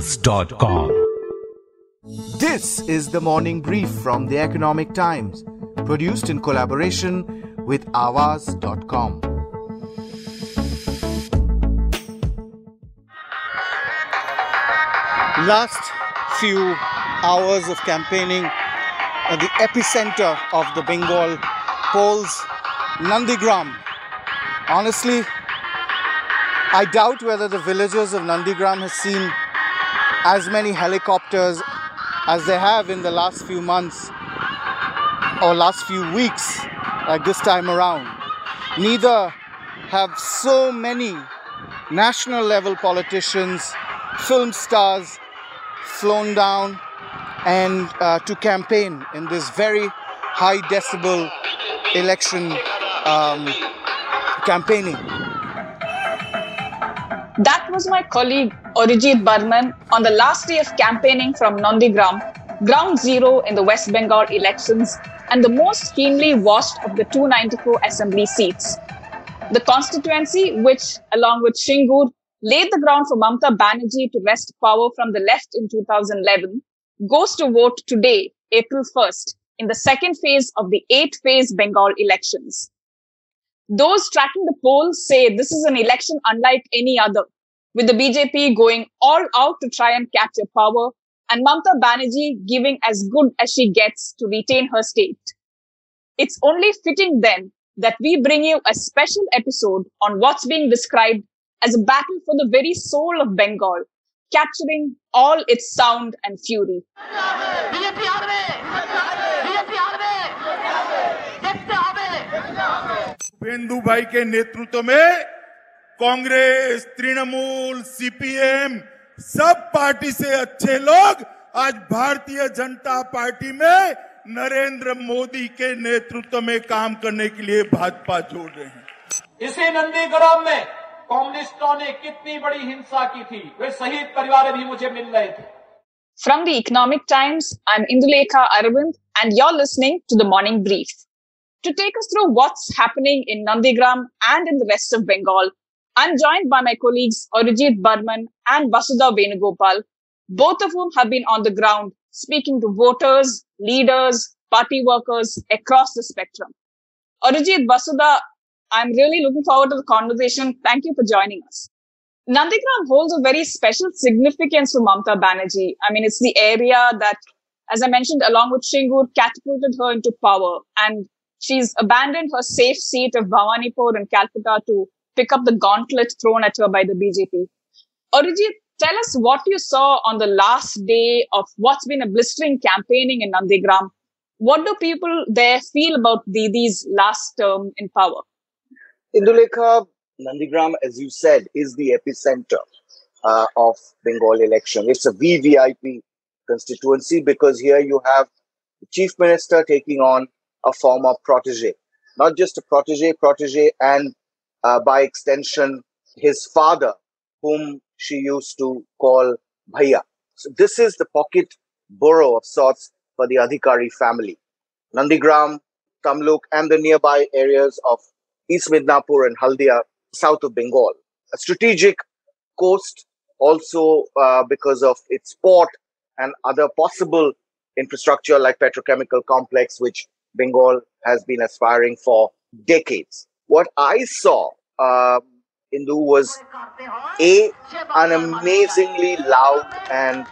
Aawaz.com. This is the morning brief from the Economic Times, produced in collaboration with Aawaz.com. Last few hours of campaigning at the epicenter of the Bengal polls, Nandigram. Honestly, I doubt whether the villagers of Nandigram have seen as many helicopters as they have in the last few months or last few weeks, like this time around. Neither have so many national level politicians, film stars flown down and uh, to campaign in this very high decibel election um, campaigning. That was my colleague Arijit Barman on the last day of campaigning from Nandigram, ground zero in the West Bengal elections and the most keenly watched of the 294 assembly seats. The constituency, which, along with Singur, laid the ground for Mamta Banerjee to wrest power from the left in 2011, goes to vote today, April 1st, in the second phase of the eight phase Bengal elections. Those tracking the polls say this is an election unlike any other, with the BJP going all out to try and capture power and Mamta Banerjee giving as good as she gets to retain her state. It's only fitting then that we bring you a special episode on what's being described as a battle for the very soul of Bengal, capturing all its sound and fury. पेंदु भाई के नेतृत्व में Congress Trinamool CPM सब party से अच्छे लोग आज Bharatiya Janata party में नरेंद्र मोदी के नेतृत्व में काम करने के लिए भाजपा छोड़ रहे हैं। इसी नंदीग्राम में कम्युनिस्टों ने कितनी बड़ी हिंसा की थी वे शहीद परिवार भी मुझे मिल रहे थे। From the Economic Times and Indulekha Arvind and you listening to the morning brief to take us through what's happening Nandigram and in the rest of Bengal I'm joined by my colleagues Arijit Barman and Vasudha Venugopal, both of whom have been on the ground speaking to voters, leaders, party workers across the spectrum. Arijit, Vasudha, I'm really looking forward to the conversation. Thank you for joining us. Nandigram holds a very special significance for Mamta Banerjee. I mean, it's the area that, as I mentioned, along with Singur, catapulted her into power. And she's abandoned her safe seat of Bhawanipur in Calcutta to pick up the gauntlet thrown at her by the BJP. Arijit, tell us what you saw on the last day of what's been a blistering campaigning in Nandigram. What do people there feel about Didi's last term in power? Indulekha, Nandigram, as you said, is the epicenter uh, of Bengal election. It's a VVIP constituency because here you have the chief minister taking on a former protege, not just a protege, protege, and uh, by extension, his father, whom she used to call Bhaiya. So this is the pocket borough of sorts for the Adhikari family. Nandigram, Tamluk, and the nearby areas of East Midnapur and Haldia, south of Bengal. A strategic coast also uh, because of its port and other possible infrastructure like petrochemical complex, which Bengal has been aspiring for decades. What I saw um, Indu was a an amazingly loud and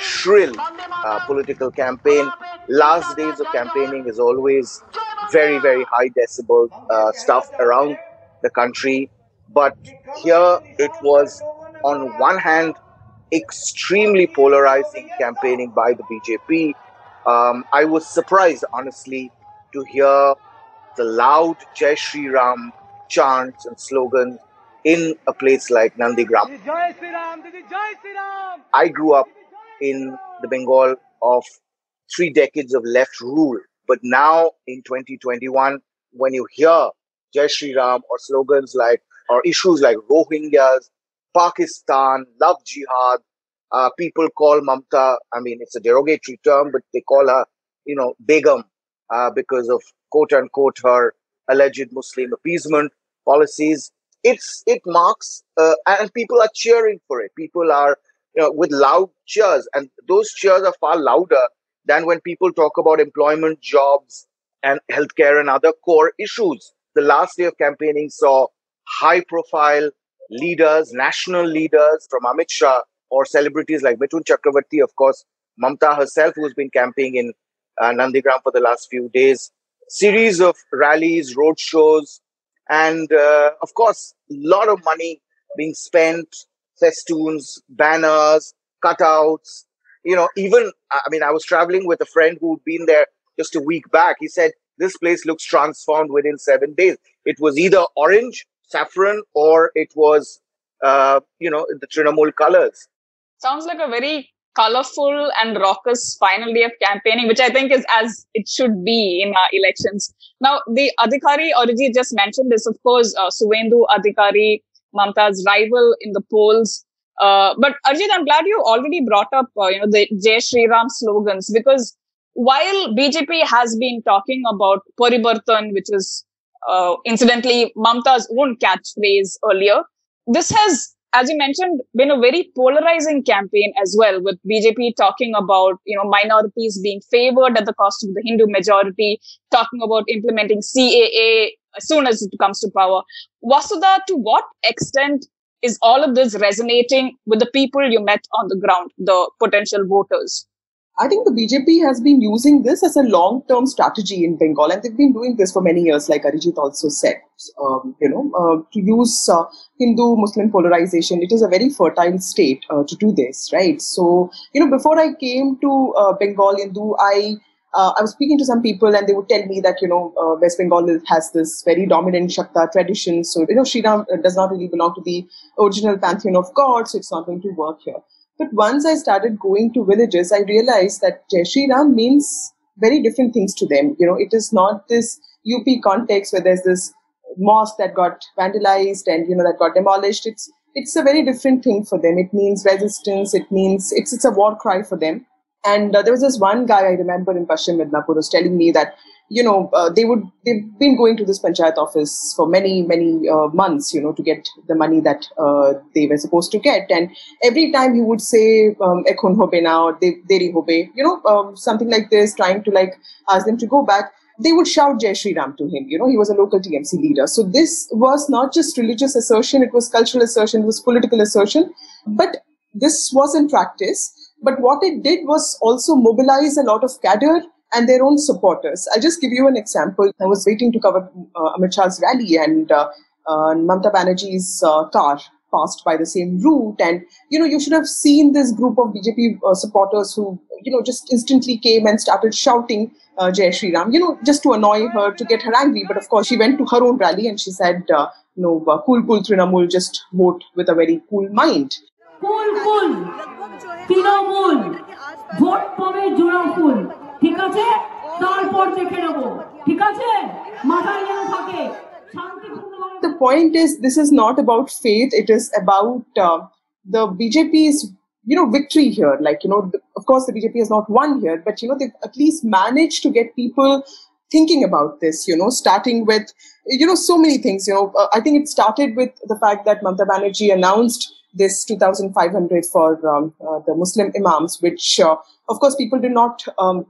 shrill uh, political campaign. Last days of campaigning is always very very high decibel uh, stuff around the country, but here it was on one hand extremely polarizing campaigning by the BJP. Um, I was surprised, honestly, to hear the loud Jai Shri Ram chants and slogans in a place like Nandigram. I grew up in the Bengal of three decades of left rule, but now in 2021, when you hear Jai Shri Ram or slogans like or issues like Rohingyas, Pakistan, love jihad, uh, people call Mamta, I mean, it's a derogatory term, but they call her, you know, Begum uh, because of quote unquote her alleged Muslim appeasement policies. It's it marks uh, and people are cheering for it. People are you know, with loud cheers. And those cheers are far louder than when people talk about employment, jobs, and healthcare and other core issues. The last day of campaigning saw high profile leaders, national leaders from Amit Shah or celebrities like Mithun Chakravarti, of course, Mamta herself, who's been campaigning in uh, Nandigram for the last few days, series of rallies, road shows, and uh, of course, a lot of money being spent, festoons, banners, cutouts. You know, even, I mean, I was traveling with a friend who'd been there just a week back. He said, this place looks transformed within seven days. It was either orange, saffron, or it was, uh, you know, the Trinamool colors. Sounds like a very colorful and raucous final day of campaigning, which I think is as it should be in our elections. Now, the Adhikari Arijit just mentioned this, of course, uh, Suvendu Adhikari, Mamta's rival in the polls. Uh, but Arijit, I'm glad you already brought up, uh, you know, the Jai Shri Ram slogans because while BJP has been talking about Paribartan, which is uh, incidentally Mamta's own catchphrase earlier, this has as you mentioned, been a very polarizing campaign as well, with BJP talking about, you know, minorities being favored at the cost of the Hindu majority, talking about implementing CAA as soon as it comes to power. Vasudha, to what extent is all of this resonating with the people you met on the ground, the potential voters? I think the BJP has been using this as a long-term strategy in Bengal, and they've been doing this for many years, like Arijit also said. Um, you know, uh, to use uh, Hindu-Muslim polarization, it is a very fertile state uh, to do this, right? So, you know, before I came to uh, Bengal, Indu, I uh, I was speaking to some people, and they would tell me that you know uh, West Bengal has this very dominant Shakta tradition. So you know, Sri Ram does not really belong to the original pantheon of gods, so it's not going to work here. But once I started going to villages, I realized that Jai Ram means very different things to them. You know, it is not this UP context where there's this mosque that got vandalized and you know that got demolished. It's it's a very different thing for them. It means resistance. It means it's it's a war cry for them. And uh, there was this one guy I remember in Paschim Midnapur was telling me that you know, uh, they would they've been going to this panchayat office for many many uh, months, you know, to get the money that uh, they were supposed to get, and every time he would say um, "ekhon hobe na" or "deri hobe," you know, um, something like this, trying to like ask them to go back. They would shout Jai Shri Ram to him. You know, he was a local TMC leader. So this was not just religious assertion; it was cultural assertion, it was political assertion. But this was in practice. But what it did was also mobilize a lot of cadre and their own supporters. I'll just give you an example. I was waiting to cover uh, Amit Shah's rally and uh, uh, Mamta Banerjee's uh, car passed by the same route. And, you know, you should have seen this group of BJP uh, supporters who, you know, just instantly came and started shouting uh, Jai Shri Ram, you know, just to annoy her, to get her angry. But of course, she went to her own rally and she said, uh, no, uh, cool, cool Trinamool, just vote with a very cool mind. Cool, cool, Trinamool, vote for me, Trinamool. cool. ঠিক আছে তারপর দেখে নেব ঠিক আছে মাথায় যেন থাকে The point is, this is not about faith. It is about uh, the BJP's, you know, victory here. Like, you know, the, of course, the BJP has not won here, but you know, they've at least managed to get people thinking about this. You know, starting with, you know, so many things. You know, uh, I think it started with the fact that Mamta Banerjee announced this 2,500 for um, uh, the Muslim imams, which, uh, of course, people did not um,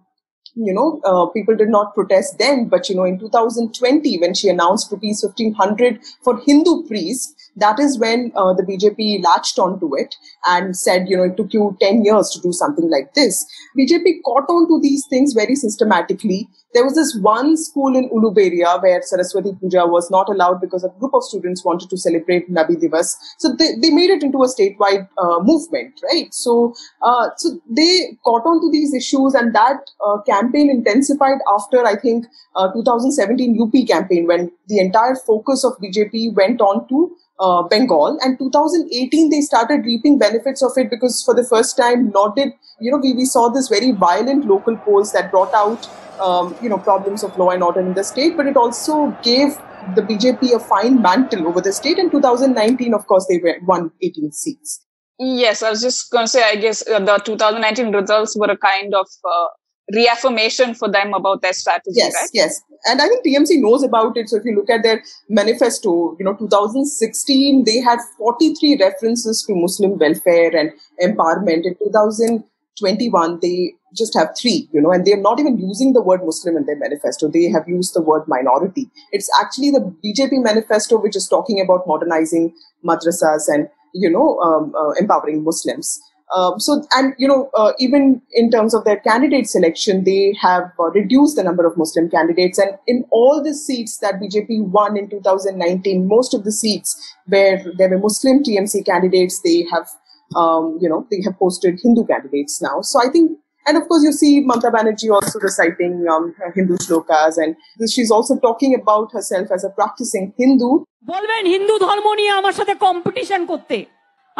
you know, uh, people did not protest then. But, you know, in 2020, when she announced rupees 1500 for Hindu priests, that is when uh, the BJP latched onto it and said, you know, it took you 10 years to do something like this. BJP caught on to these things very systematically. There was this one school in Uluberia where Saraswati Puja was not allowed because a group of students wanted to celebrate Nabi Divas. So they, they made it into a statewide uh, movement, right? So, uh, so they caught on to these issues and that uh, campaign intensified after, I think, uh, 2017 UP campaign when the entire focus of BJP went on to uh, Bengal. And 2018, they started reaping benefits of it because for the first time, not did, you know, we, we saw this very violent local polls that brought out, um, you know, problems of law and order in the state, but it also gave the BJP a fine mantle over the state. In 2019, of course, they won 18 seats. Yes, I was just going to say, I guess uh, the 2019 results were a kind of uh, reaffirmation for them about their strategy, yes, right? Yes, and I think TMC knows about it. So if you look at their manifesto, you know, 2016, they had 43 references to Muslim welfare and empowerment. In 2021, they just have three, you know, and they're not even using the word Muslim in their manifesto. They have used the word minority. It's actually the BJP manifesto which is talking about modernizing madrasas and, you know, um, uh, empowering Muslims. Um, so, and you know, uh, even in terms of their candidate selection, they have uh, reduced the number of Muslim candidates. And in all the seats that BJP won in 2019, most of the seats where there were Muslim TMC candidates, they have, um, you know, they have posted Hindu candidates now. So I think, and of course, you see Mamta Banerjee also reciting um, Hindu shlokas, and she's also talking about herself as a practicing Hindu. বলবেন হিন্দু ধর্ম নিয়ে আমার সাথে competition করতে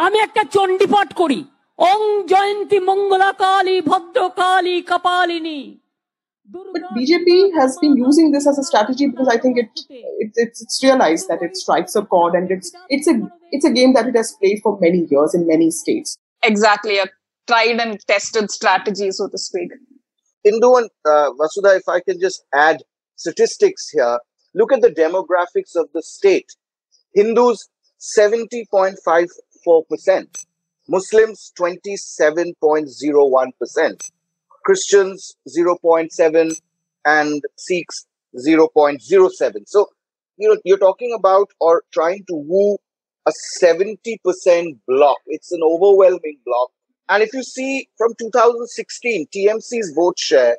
আমি একটা চণ্ডীপাঠ করি But BJP has been using this as a strategy because I think it, it it's, it's realized that it strikes a chord and it's it's a it's a game that it has played for many years in many states. Exactly, a tried and tested strategy, so to speak. Indu and uh, Vasudha, if I can just add statistics here, look at the demographics of the state. Hindus, 70.54%. Muslims 27.01%, Christians 0.7 and Sikhs 0.07. So, you know, you're talking about or trying to woo a 70% block. It's an overwhelming block. And if you see from 2016, TMC's vote share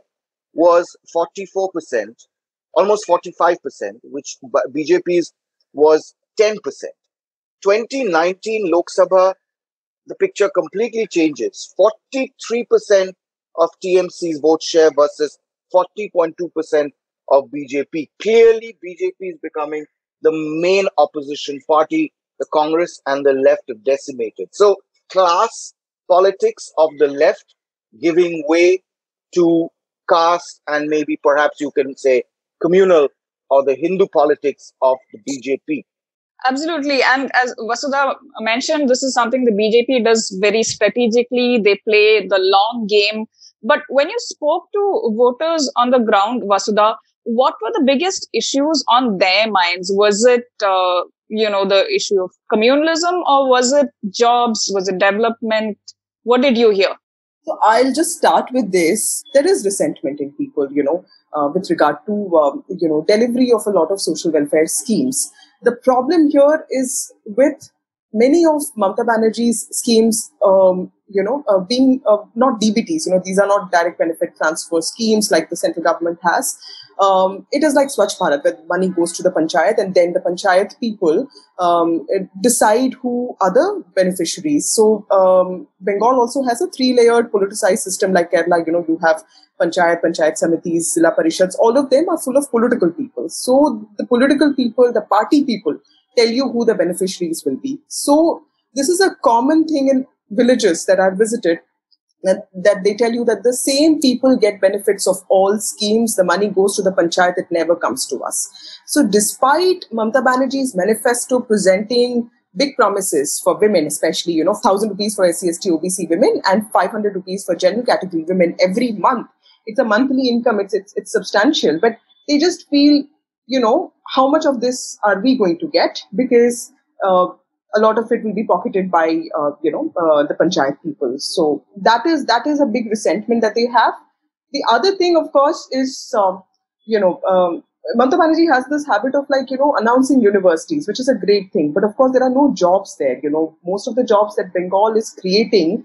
was 44%, almost 45%, which BJP's was 10%. 2019 Lok Sabha, the picture completely changes. 43% of TMC's vote share versus 40.2% of BJP. Clearly, BJP is becoming the main opposition party. The Congress and the left have decimated. So, class politics of the left giving way to caste and maybe perhaps you can say communal or the Hindu politics of the BJP. Absolutely. And as Vasudha mentioned, this is something the BJP does very strategically. They play the long game. But when you spoke to voters on the ground, Vasudha, what were the biggest issues on their minds? Was it, uh, you know, the issue of communalism or was it jobs? Was it development? What did you hear? So I'll just start with this. There is resentment in people, you know, uh, with regard to, um, you know, delivery of a lot of social welfare schemes. The problem here is with many of Mamta Banerjee's schemes, um, you know, uh, being uh, not DBTs, you know, these are not direct benefit transfer schemes like the central government has. Um, it is like Swachh Bharat, where money goes to the panchayat and then the panchayat people um, decide who are the beneficiaries. So um, Bengal also has a three-layered politicized system like Kerala. You know, you have panchayat, panchayat samitis, zilla parishads. All of them are full of political people. So the political people, the party people, tell you who the beneficiaries will be. So this is a common thing in villages that I've visited that, that they tell you that the same people get benefits of all schemes. The money goes to the panchayat, it never comes to us. So despite Mamta Banerjee's manifesto presenting big promises for women, especially, you know, 1000 rupees for SC, ST, OBC women and 500 rupees for general category women every month. It's a monthly income. It's, it's, it's substantial, but they just feel, you know, how much of this are we going to get? Because, uh, a lot of it will be pocketed by uh, you know uh, the panchayat people. So that is that is a big resentment that they have. The other thing of course is um, you know um, Mamta Banerjee has this habit of like you know announcing universities which is a great thing. But of course there are no jobs there you know. Most of the jobs that Bengal is creating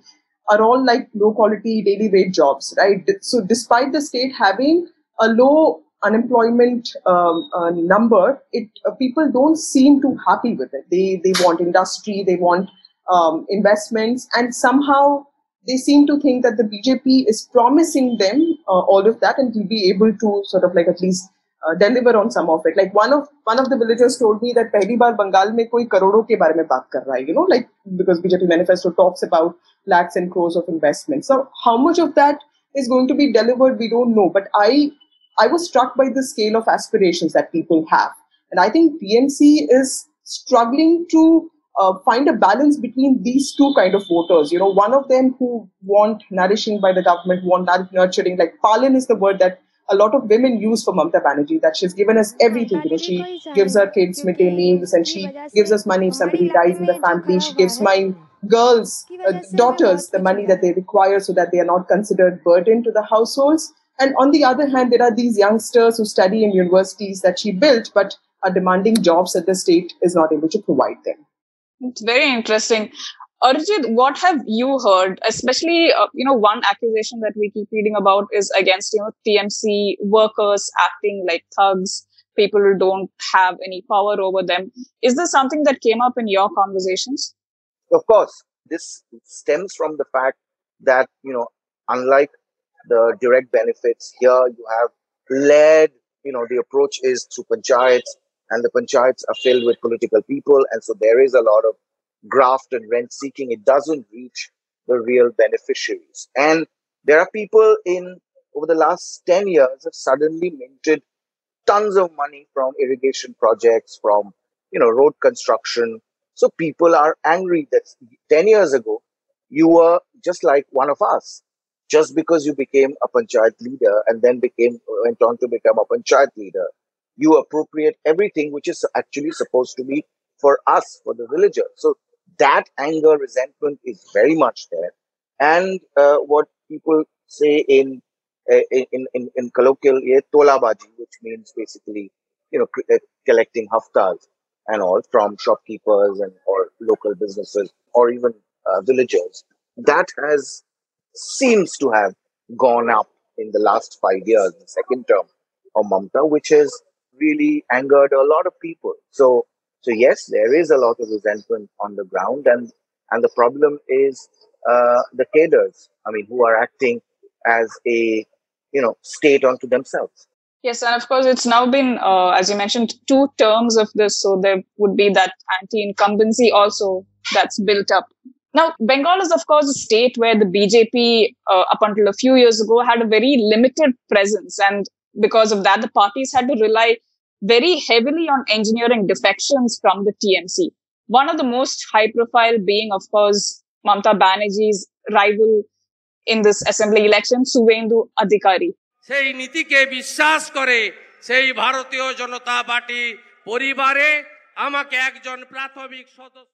are all like low quality daily wage jobs right? So despite the state having a low unemployment um, uh, number, it uh, people don't seem too happy with it. They they want industry, they want um, investments, and somehow they seem to think that the BJP is promising them uh, all of that, and will be able to sort of like at least uh, deliver on some of it. Like one of one of the villagers told me that पहली बार बंगाल में कोई करोड़ों के बारे में बात कर रहा है, you know, like because BJP manifesto talks about lakhs and crores of investment. So how much of that is going to be delivered, we don't know. But I I was struck by the scale of aspirations that people have. And I think TMC is struggling to uh, find a balance between these two kind of voters. You know, one of them who want nourishing by the government, want nurturing. Like Palin is the word that a lot of women use for Mamta Banerjee. That she's given us everything. You know, she gives her kids midday meals and she gives us money if somebody dies in the family. She gives my girls, uh, daughters, the money that they require so that they are not considered burden to the households. And on the other hand, there are these youngsters who study in universities that she built, but are demanding jobs that the state is not able to provide them. It's very interesting. Arijit, what have you heard? Especially, uh, you know, one accusation that we keep reading about is against, you know, TMC workers acting like thugs, people who don't have any power over them. Is this something that came up in your conversations? Of course, this stems from the fact that, you know, unlike the direct benefits, here you have led, you know, the approach is through panchayats, and the panchayats are filled with political people. And so there is a lot of graft and rent seeking. It doesn't reach the real beneficiaries. And there are people in over the last 10 years have suddenly minted tons of money from irrigation projects, from you know road construction. So people are angry that 10 years ago you were just like one of us. Just because you became a panchayat leader and then became went on to become a panchayat leader, you appropriate everything which is actually supposed to be for us, for the villagers. So that anger, resentment is very much there. And uh, what people say in uh, in in, in colloquial, tolabaji, which means basically, you know, uh, collecting haftas and all from shopkeepers and or local businesses or even uh, villagers. That has seems to have gone up in the last five years, the second term of Mamta, which has really angered a lot of people. So so yes, there is a lot of resentment on the ground, and and the problem is uh, the cadres. I mean, who are acting as a you know state unto themselves. Yes, and of course, it's now been, uh, as you mentioned, two terms of this. So there would be that anti-incumbency also that's built up. Now, Bengal is, of course, a state where the BJP, uh, up until a few years ago, had a very limited presence. And because of that, the parties had to rely very heavily on engineering defections from the TMC. One of the most high profile being, of course, Mamta Banerjee's rival in this assembly election, Suvendu Adhikari. সেই নীতিকে বিশ্বাস করে সেই Bharatiya Janata party পরিবারে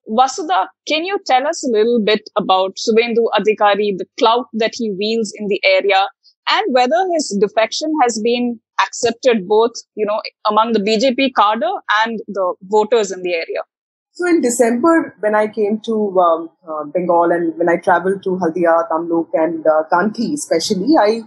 Vasudha, can you tell us a little bit about Subendu Adhikari, the clout that he wields in the area, and whether his defection has been accepted both, you know, among the BJP cadre and the voters in the area? So in December, when I came to um, uh, Bengal and when I traveled to Haldia, Tamluk, and uh, Kanthi especially, I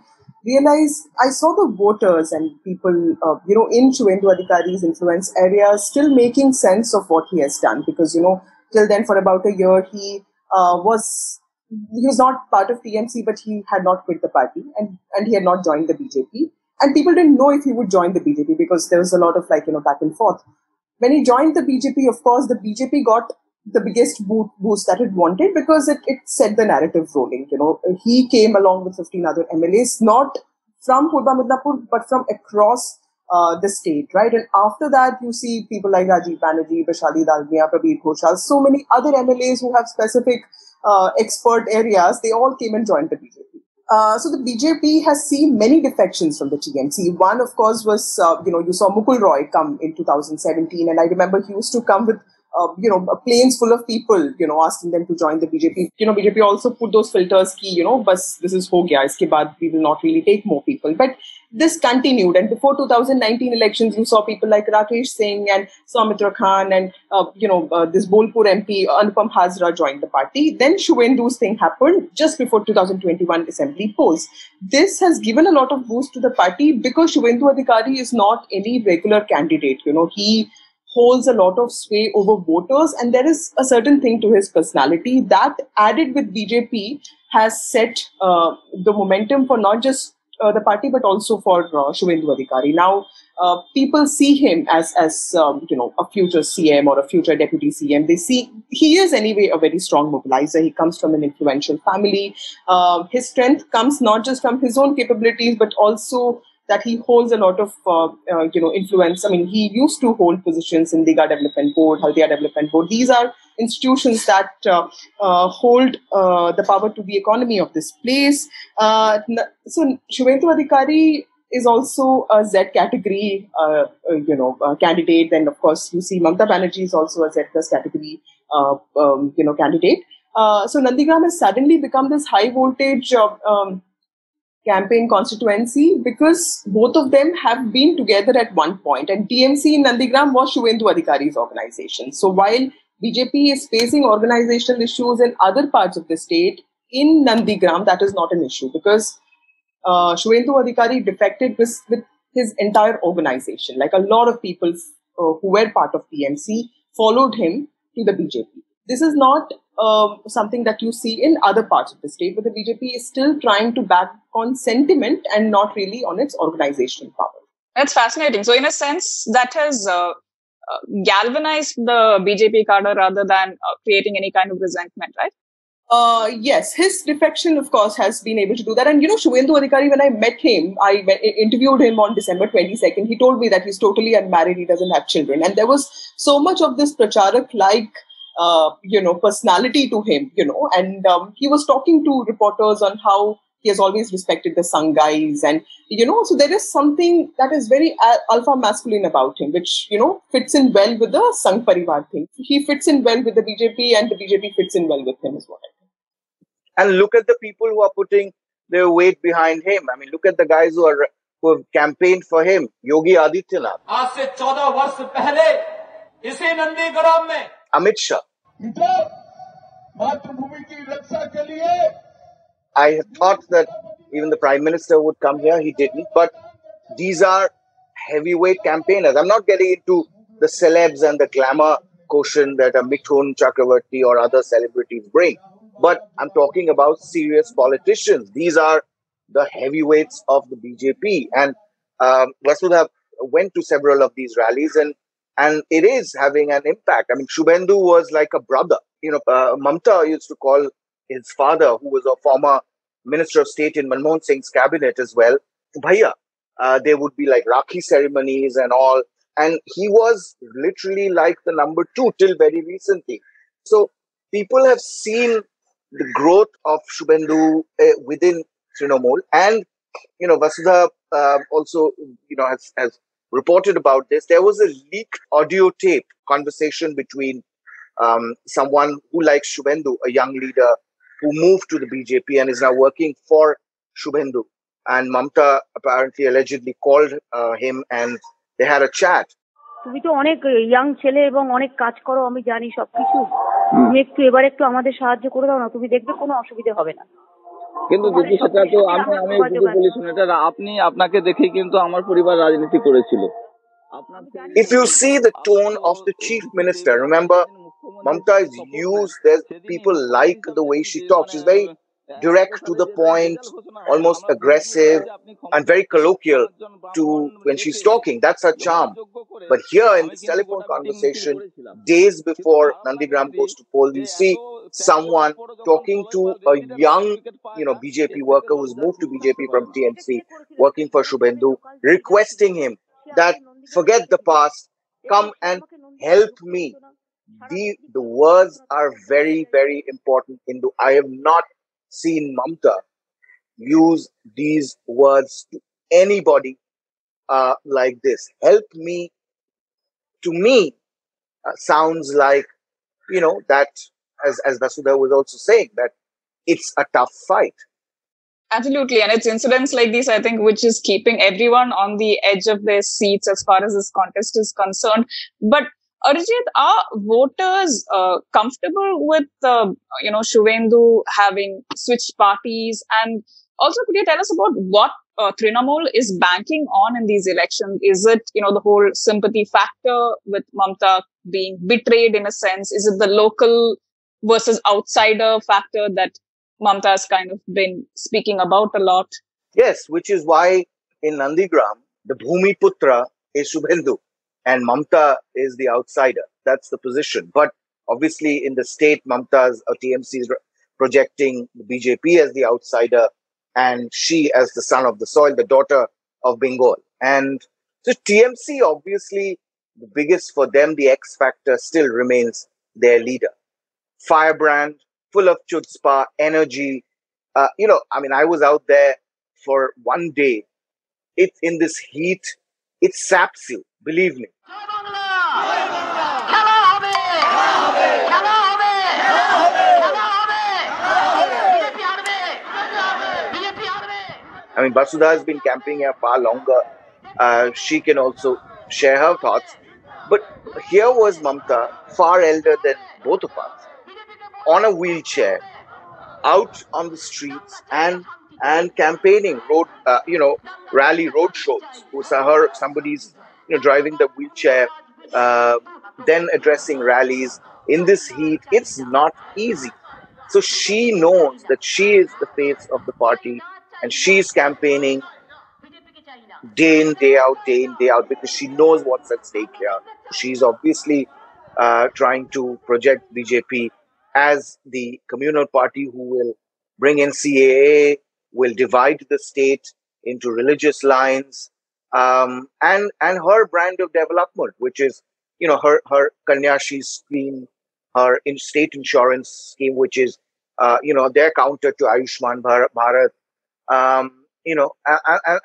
realized I saw the voters and people, uh, you know, in Suvendu Adhikari's influence area still making sense of what he has done because, you know, till then for about a year he uh, was he was not part of TMC, but he had not quit the party and, and he had not joined the BJP. And people didn't know if he would join the BJP because there was a lot of like, you know, back and forth. When he joined the BJP, of course, the BJP got the biggest boost that it wanted because it, it set the narrative rolling. You know, he came along with 15 other MLAs, not from Purba Midnapur, but from across uh, the state, right? And after that, you see people like Rajiv Banerjee, Vaishali Dalmia, Prabir Ghoshal, so many other MLAs who have specific uh, expert areas, they all came and joined the BJP. Uh, so the BJP has seen many defections from the TMC. One, of course, was uh, you know you saw Mukul Roy come in 2017, and I remember he used to come with uh, you know planes full of people, you know, asking them to join the BJP. You know, BJP also put those filters, ki, you know, bus this is ho gaya. Iske baad we will not really take more people, but this continued. And before 2019 elections, you saw people like Rakesh Singh and Soumitra Khan and, uh, you know, uh, this Bolpur MP, Anupam Hazra joined the party. Then Suvendu's thing happened just before 2021 assembly polls. This has given a lot of boost to the party because Suvendu Adhikari is not any regular candidate. You know, he holds a lot of sway over voters and there is a certain thing to his personality that added with BJP has set uh, the momentum for not just uh, the party, but also for uh, Adhikari. Now, uh, people see him as, as um, you know, a future CM or a future deputy CM. They see he is anyway a very strong mobilizer. He comes from an influential family. Uh, his strength comes not just from his own capabilities, but also that he holds a lot of uh, uh, you know influence. I mean, he used to hold positions in Digha Development Board, Haldia Development Board. These are institutions that uh, uh hold uh, the power to the economy of this place. Uh, so Shuvendu Adhikari is also a Z category, you know, candidate. And of course, you see Mamta Banerjee is also a Z plus category, um, you know, candidate. so Nandigram has suddenly become this high voltage um, campaign constituency because both of them have been together at one point and TMC in Nandigram was Shuvendu Adhikari's organization. So while BJP is facing organizational issues in other parts of the state, in Nandigram that is not an issue because uh, Shuvendu Adhikari defected with, with his entire organization. Like a lot of people uh, who were part of TMC followed him to the BJP. This is not um, something that you see in other parts of the state, but the BJP is still trying to back on sentiment and not really on its organizational power. That's fascinating. So, in a sense, that has uh, uh, galvanized the BJP cadre rather than uh, creating any kind of resentment, right? Uh, yes, his defection, of course, has been able to do that. And you know, Shuvendu Adhikari, when I met him, I interviewed him on December 22nd. He told me that he's totally unmarried, he doesn't have children. And there was so much of this pracharak like uh, you know personality to him you know and um, he was talking to reporters on how he has always respected the Sangh guys and you know so there is something that is very alpha masculine about him which you know fits in well with the Sangh parivar thing he fits in well with the bjp and the bjp fits in well with him is what i think and look at the people who are putting their weight behind him i mean look at the guys who are who have campaigned for him yogi adityanath आज से 14 वर्ष पहले इसी नंदीग्राम में Amit Shah. I thought that even the Prime Minister would come here. He didn't. But these are heavyweight campaigners. I'm not getting into the celebs and the glamour quotient that a Mithun Chakravarti or other celebrities bring. But I'm talking about serious politicians. These are the heavyweights of the BJP. And um, Vasudha went to several of these rallies and and it is having an impact. I mean, Shubhendu was like a brother. You know, uh, Mamta used to call his father, who was a former Minister of State in Manmohan Singh's cabinet as well, Bhaiya. Uh, there would be like Rakhi ceremonies and all. And he was literally like the number two till very recently. So people have seen the growth of Shubhendu uh, within Trinamool. And, you know, Vasudha uh, also, you know, has, has reported about this. There was a leaked audio tape conversation between um, someone who likes Shubhendu, a young leader who moved to the BJP and is now working for Shubhendu. And Mamta apparently allegedly called uh, him and they had a chat. তুমি তো অনেক young ছেলে এবং অনেক কাজ করো আমি জানি সবকিছু তুমি একটু এবার একটু আমাদের সাহায্য করে দাও না তুমি দেখবে কোনো অসুবিধা হবে না কিন্তু দিদি সেটা তো আমি আমি যদি বলি শুনে এটা আপনি আপনাকে দেখেই কিন্তু আমার পরিবার রাজনীতি করেছিল If you see the tone of the chief minister, remember, Mamta is used, there's people like the way she talks. She's very direct to the point, almost aggressive, and very colloquial to when she's talking. That's her charm. But here in this telephone conversation, days before Nandigram goes to poll, you see someone talking to a young, you know, BJP worker who's moved to BJP from TMC, working for Shubhendu, requesting him that forget the past, come and help me. The, the words are very, very important. Indu. I have not seen Mamta use these words to anybody uh, like this. Help me, to me, uh, sounds like, you know, that, as, as Vasudha was also saying, that it's a tough fight. Absolutely. And it's incidents like these, I think, which is keeping everyone on the edge of their seats as far as this contest is concerned. But Arijit, are voters uh, comfortable with, uh, you know, Shuvendu having switched parties? And also, could you tell us about what uh, Trinamool is banking on in these elections? Is it, you know, the whole sympathy factor with Mamta being betrayed in a sense? Is it the local versus outsider factor that Mamta has kind of been speaking about a lot? Yes, which is why in Nandigram, the Bhumi Putra is Shubhendu and Mamta is the outsider. That's the position. But obviously, in the state, Mamta's or TMC is projecting the BJP as the outsider and she as the son of the soil, the daughter of Bengal. And so TMC, obviously, the biggest for them, the X factor still remains their leader. Firebrand, full of chutzpah, energy. Uh, you know, I mean, I was out there for one day. It's in this heat, it saps you. Believe me. I mean, Basudha has been camping here far longer. Uh, she can also share her thoughts. But here was Mamta, far elder than both of us, on a wheelchair, out on the streets and and campaigning road, uh, you know, rally road shows. Who saw her? Somebody's you know driving the wheelchair, uh, then addressing rallies in this heat. It's not easy. So she knows that she is the face of the party and she's campaigning day in, day out, day in, day out, because she knows what's at stake here. She's obviously uh, trying to project BJP as the communal party who will bring in CAA, will divide the state into religious lines, um, and and her brand of development, which is you know her her Kanyashree scheme, her in state insurance scheme, which is uh, you know their counter to Ayushman Bharat, um, you know,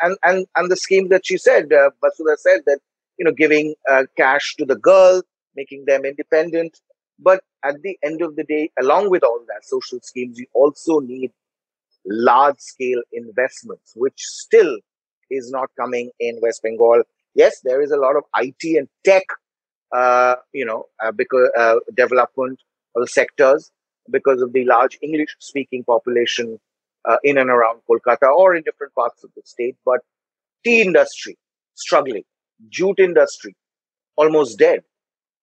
and, and, and, the scheme that she said, uh, Basudha said that, you know, giving uh, cash to the girl, making them independent. But at the end of the day, along with all that social schemes, you also need large scale investments, which still is not coming in West Bengal. Yes, there is a lot of IT and tech, uh, you know, uh, because uh, development of sectors because of the large English speaking population uh, in and around Kolkata or in different parts of the state. But tea industry struggling, jute industry almost dead.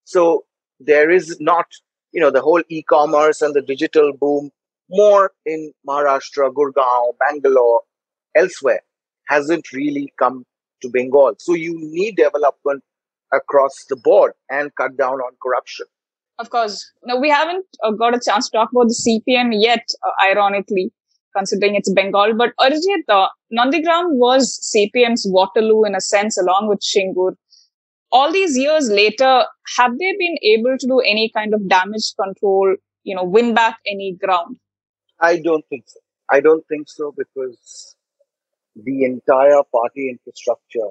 So there is not, you know, the whole e-commerce and the digital boom more in Maharashtra, Gurgaon, Bangalore, elsewhere hasn't really come to Bengal. So you need development across the board and cut down on corruption. Of course. Now, we haven't uh, got a chance to talk about the CPM yet, uh, ironically considering it's Bengal. But Arijit, uh, Nandigram was CPM's Waterloo in a sense, along with Singur. All these years later, have they been able to do any kind of damage control, you know, win back any ground? I don't think so. I don't think so because the entire party infrastructure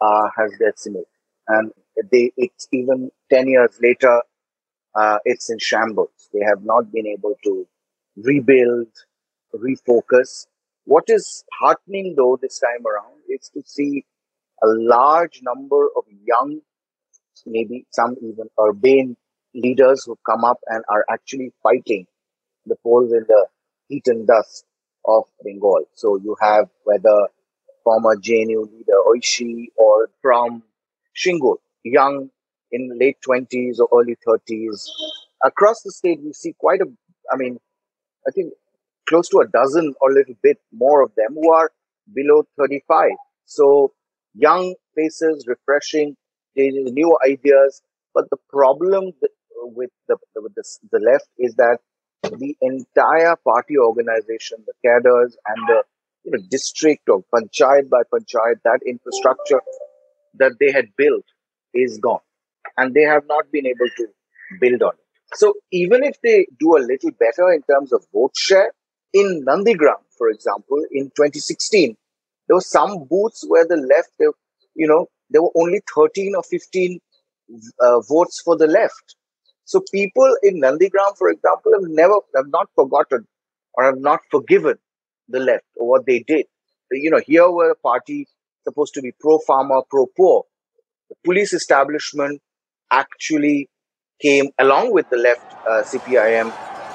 uh, has decimated. And they, it's even 10 years later, uh, it's in shambles. They have not been able to rebuild, refocus. What is heartening though this time around is to see a large number of young, maybe some even urbane leaders who come up and are actually fighting the polls in the heat and dust of Bengal. So you have whether former JNU leader Aishe or from Singur, young in late 20s or early 30s. Across the state, we see quite a, I mean, I think close to a dozen or a little bit more of them who are below 35. So young faces, refreshing, new ideas. But the problem with the with the, the left is that the entire party organization, the cadres, and the you know, district or panchayat by panchayat, that infrastructure that they had built is gone, and they have not been able to build on it. So even if they do a little better in terms of vote share, in Nandigram, for example, in 2016, there were some booths where the left, they, you know, there were only 13 or 15 uh, votes for the left. So people in Nandigram, for example, have never, have not forgotten or have not forgiven the left or what they did. You know, here were a party supposed to be pro-farmer, pro-poor. The police establishment actually came along with the left uh, CPIM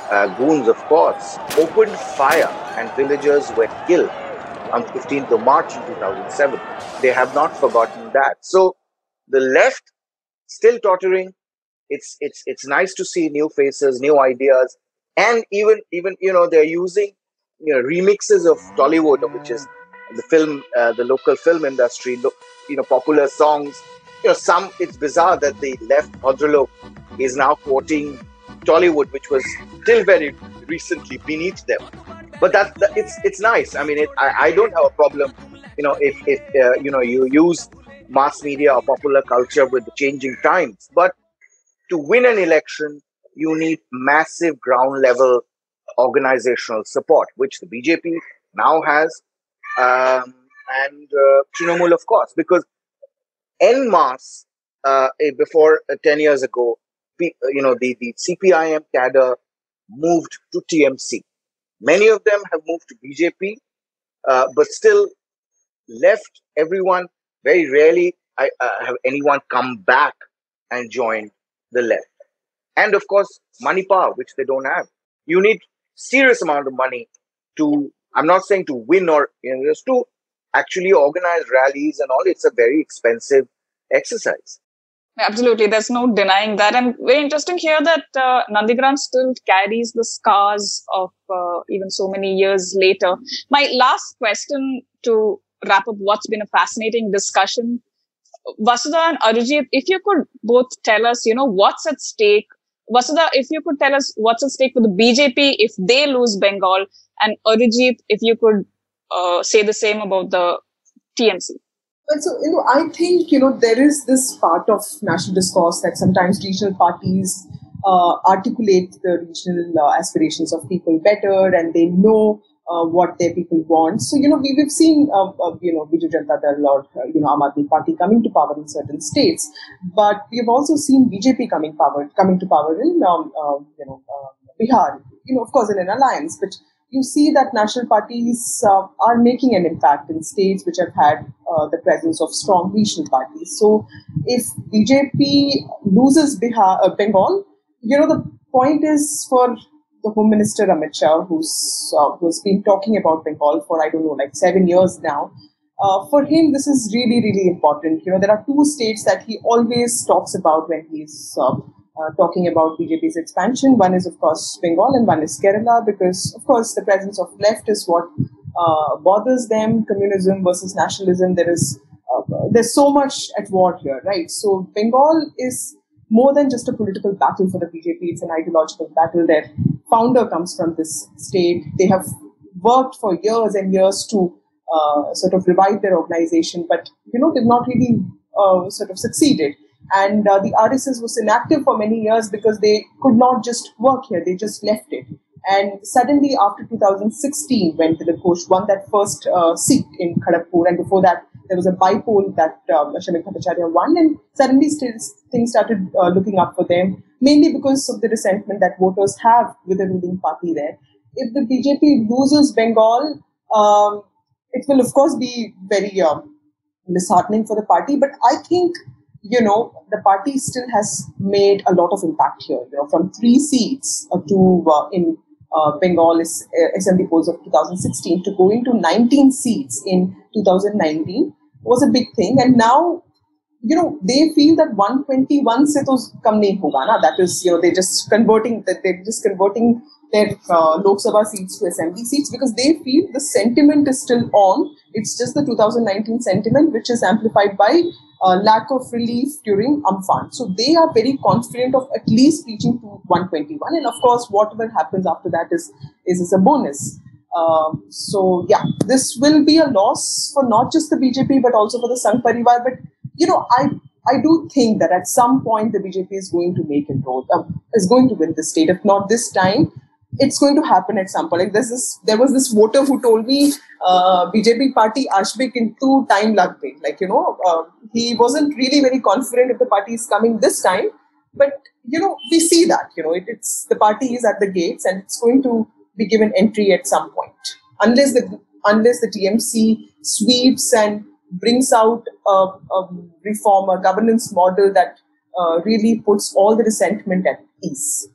uh, goons, of course, opened fire and villagers were killed on 15th of March in 2007. They have not forgotten that. So the left still tottering. It's it's it's nice to see new faces, new ideas, and even even you know they're using you know remixes of Tollywood, which is the film, uh, the local film industry. Look, You know, popular songs. You know, some it's bizarre that the left Bhadralok is now quoting Tollywood, which was still very recently beneath them. But that, that it's it's nice. I mean, it, I, I don't have a problem you know, if, if uh, you know, you use mass media or popular culture with the changing times. But to win an election, you need massive ground level organizational support, which the BJP now has, um, and uh, of course, because en masse, uh, before uh, 10 years ago, you know, the, the CPIM cadre moved to TMC. Many of them have moved to BJP, uh, but still left everyone. Very rarely I, uh, have anyone come back and join the left. And of course, money power, which they don't have. You need serious amount of money to, I'm not saying to win or, you know, just to actually organize rallies and all. It's a very expensive exercise. Absolutely, there's no denying that. And very interesting here that uh, Nandigram still carries the scars of uh, even so many years later. My last question to wrap up what's been a fascinating discussion. Vasudha and Arijit, if you could both tell us, you know, what's at stake. Vasudha, if you could tell us what's at stake for the BJP if they lose Bengal, and Arijit, if you could uh, say the same about the TMC. Well, so you know, I think you know there is this part of national discourse that sometimes regional parties uh, articulate the regional uh, aspirations of people better, and they know uh, what their people want. So you know, we, we've seen uh, uh, you know Biju Janata Dal or uh, you know Aam Party coming to power in certain states, but we've also seen BJP coming power coming to power in um, you know Bihar. You know, of course, in an alliance, but you see that national parties uh, are making an impact in states which have had uh, the presence of strong regional parties. So, if BJP loses Bihar, uh, Bengal, you know the point is for the Home Minister Amit Shah, who's uh, who's been talking about Bengal for I don't know like seven years now. Uh, for him, this is really really important. You know, there are two states that he always talks about when he's uh, uh, talking about BJP's expansion. One is, of course, Bengal, and one is Kerala, because, of course, the presence of left is what uh, bothers them. Communism versus nationalism. There is uh, there's so much at war here, right? So Bengal is more than just a political battle for the BJP. It's an ideological battle. Their founder comes from this state. They have worked for years and years to uh, sort of revive their organization, but you know they've not really uh, sort of succeeded. And uh, the RSS was inactive for many years because they could not just work here, they just left it. And suddenly, after 2016, when Dilip Ghosh won that first uh, seat in Kharagpur, and before that, there was a bypoll that um, Shamik Bhattacharya won, and suddenly things started uh, looking up for them, mainly because of the resentment that voters have with the ruling party there. If the BJP loses Bengal, um, it will, of course, be very um, disheartening for the party, but I think you know, the party still has made a lot of impact here. You know, from three seats uh, to uh, in uh, Bengal is, uh, assembly polls of 2016 to going to 19 seats in 2019 was a big thing. And now, you know, they feel that 121 se to kam nahi hoga na. That is, you know, they're just converting that they're just converting their uh, Lok Sabha seats to assembly seats because they feel the sentiment is still on. It's just the 2019 sentiment which is amplified by uh, lack of relief during Amphan. So they are very confident of at least reaching to 121. And of course, whatever happens after that is, is, is a bonus. Um, so yeah, this will be a loss for not just the BJP but also for the Sangh Parivar. But you know, I I do think that at some point the BJP is going to make inroads, um, is going to win the state. If not this time, it's going to happen at some point. Like there was this voter who told me uh, BJP party ashbe into time lagbe. Like you know, uh, he wasn't really very confident if the party is coming this time. But you know, we see that you know it, it's the party is at the gates and it's going to be given entry at some point, unless the unless the TMC sweeps and brings out a, a reform, a governance model that uh, really puts all the resentment at ease.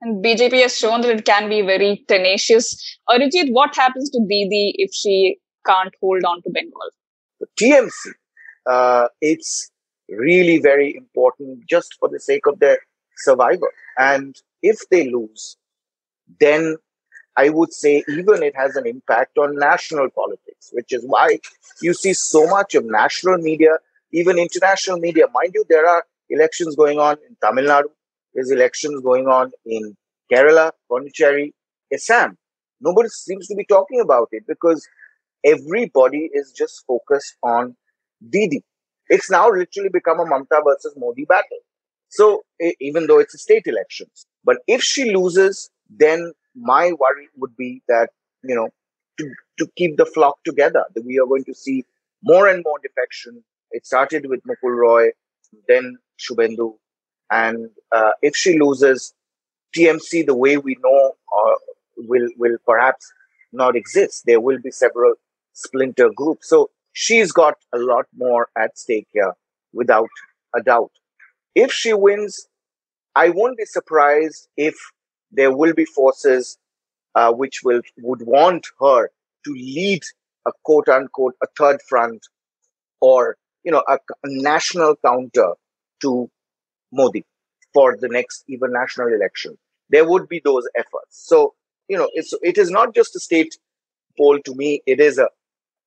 And BJP has shown that it can be very tenacious. Arijit, what happens to Didi if she can't hold on to Bengal? The TMC, uh, it's really very important just for the sake of their survival. And if they lose, then I would say even it has an impact on national politics, which is why you see so much of national media, even international media. Mind you, there are elections going on in Tamil Nadu, there's elections going on in Kerala, Pondicherry, Assam. Nobody seems to be talking about it because everybody is just focused on Didi. It's now literally become a Mamata versus Modi battle. So even though it's a state elections, but if she loses, then my worry would be that you know to, to keep the flock together, that we are going to see more and more defection. It started with Mukul Roy, then Shubhendu, and uh, if she loses, TMC the way we know uh, will will perhaps not exist. There will be several splinter groups. So she's got a lot more at stake here, without a doubt. If she wins, I won't be surprised if there will be forces uh, which will would want her to lead a quote unquote a third front or you know a, a national counter to Modi for the next even national election. There would be those efforts. So you know it's it is not just a state poll to me. It is a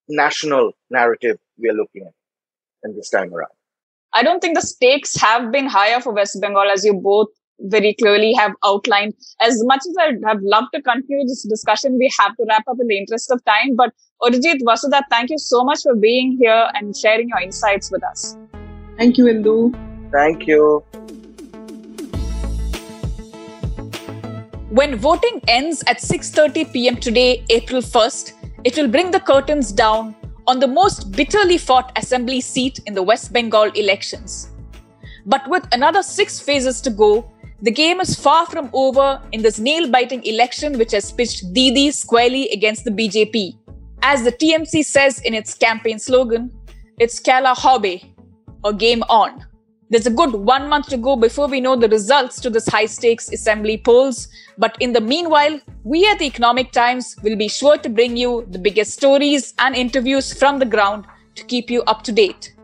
national narrative we are looking at in this time around. I don't think the stakes have been higher for West Bengal, as you both very clearly have outlined. As much as I have loved to continue this discussion, we have to wrap up in the interest of time. But Arijit Vasudha, thank you so much for being here and sharing your insights with us. Thank you, Indu. Thank you. When voting ends at 6:30 p.m. today, April 1st, it will bring the curtains down on the most bitterly fought assembly seat in the West Bengal elections. But with another six phases to go, the game is far from over in this nail biting election which has pitched Didi squarely against the BJP. As the TMC says in its campaign slogan, it's Khela Hobe, or game on. There's a good one month to go before we know the results to this high stakes assembly polls. But in the meanwhile, we at the Economic Times will be sure to bring you the biggest stories and interviews from the ground to keep you up to date.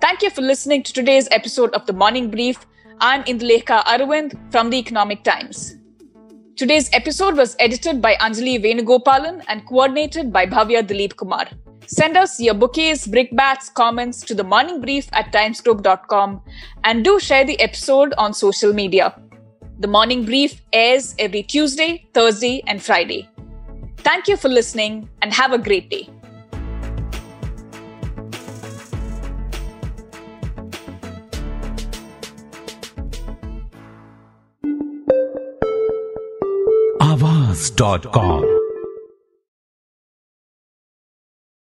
Thank you for listening to today's episode of the Morning Brief. I'm Indulekha Aravind from the Economic Times. Today's episode was edited by Anjali Venugopalan and coordinated by Bhavya Dilip Kumar. Send us your bouquets, brickbats, comments to the morning brief at timescope.com and do share the episode on social media. The morning brief airs every Tuesday, Thursday, and Friday. Thank you for listening and have a great day. Avaz.com